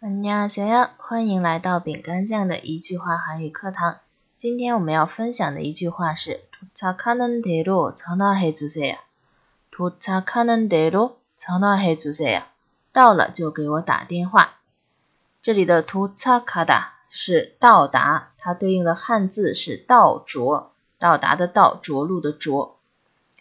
안녕하세요，欢迎来到饼干酱的一句话韩语课堂。今天我们要分享的一句话是도착하는대로전화해주세요。도착하는대로전화해주세요。到了就给我打电话。这里的도착하다是到达，它对应的汉字是到着，到达的到，着陆的着。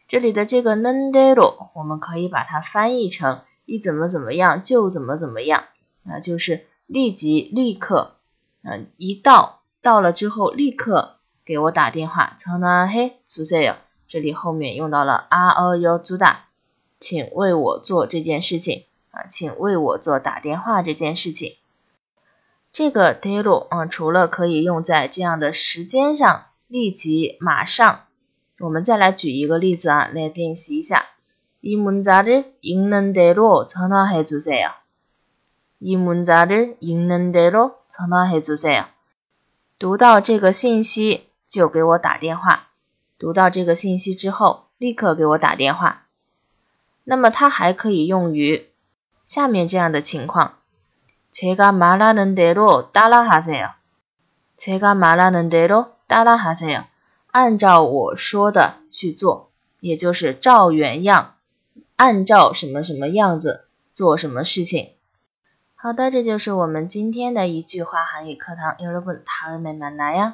这里的这个는대로我们可以把它翻译成一怎么怎么样就怎么怎么样， 那就是立即立刻，嗯，一到到了之后立刻给我打电话。전화해주세 요。 这里后面用到了아어요주 다， 请为我做这件事情啊，请为我做打电话这件事情。这个대로啊，除了可以用在这样的时间上，立即马上。我们再来举一个例子啊，来练习一下。이문자를읽는대로전화해주세 요。 이문자를읽는대로전화해주세 요。 读到这个信息就给我打电话。读到这个信息之后，立刻给我打电话。那么它还可以用于下面这样的情况：제가말하는대로따라하세 요。 제가말하는대로따라하세 요。 按照我说的去做，也就是照原样，按照什么什么样子做什么事情。 好的，这就是我们今天的一句话韩语课堂。여러분다음에만나요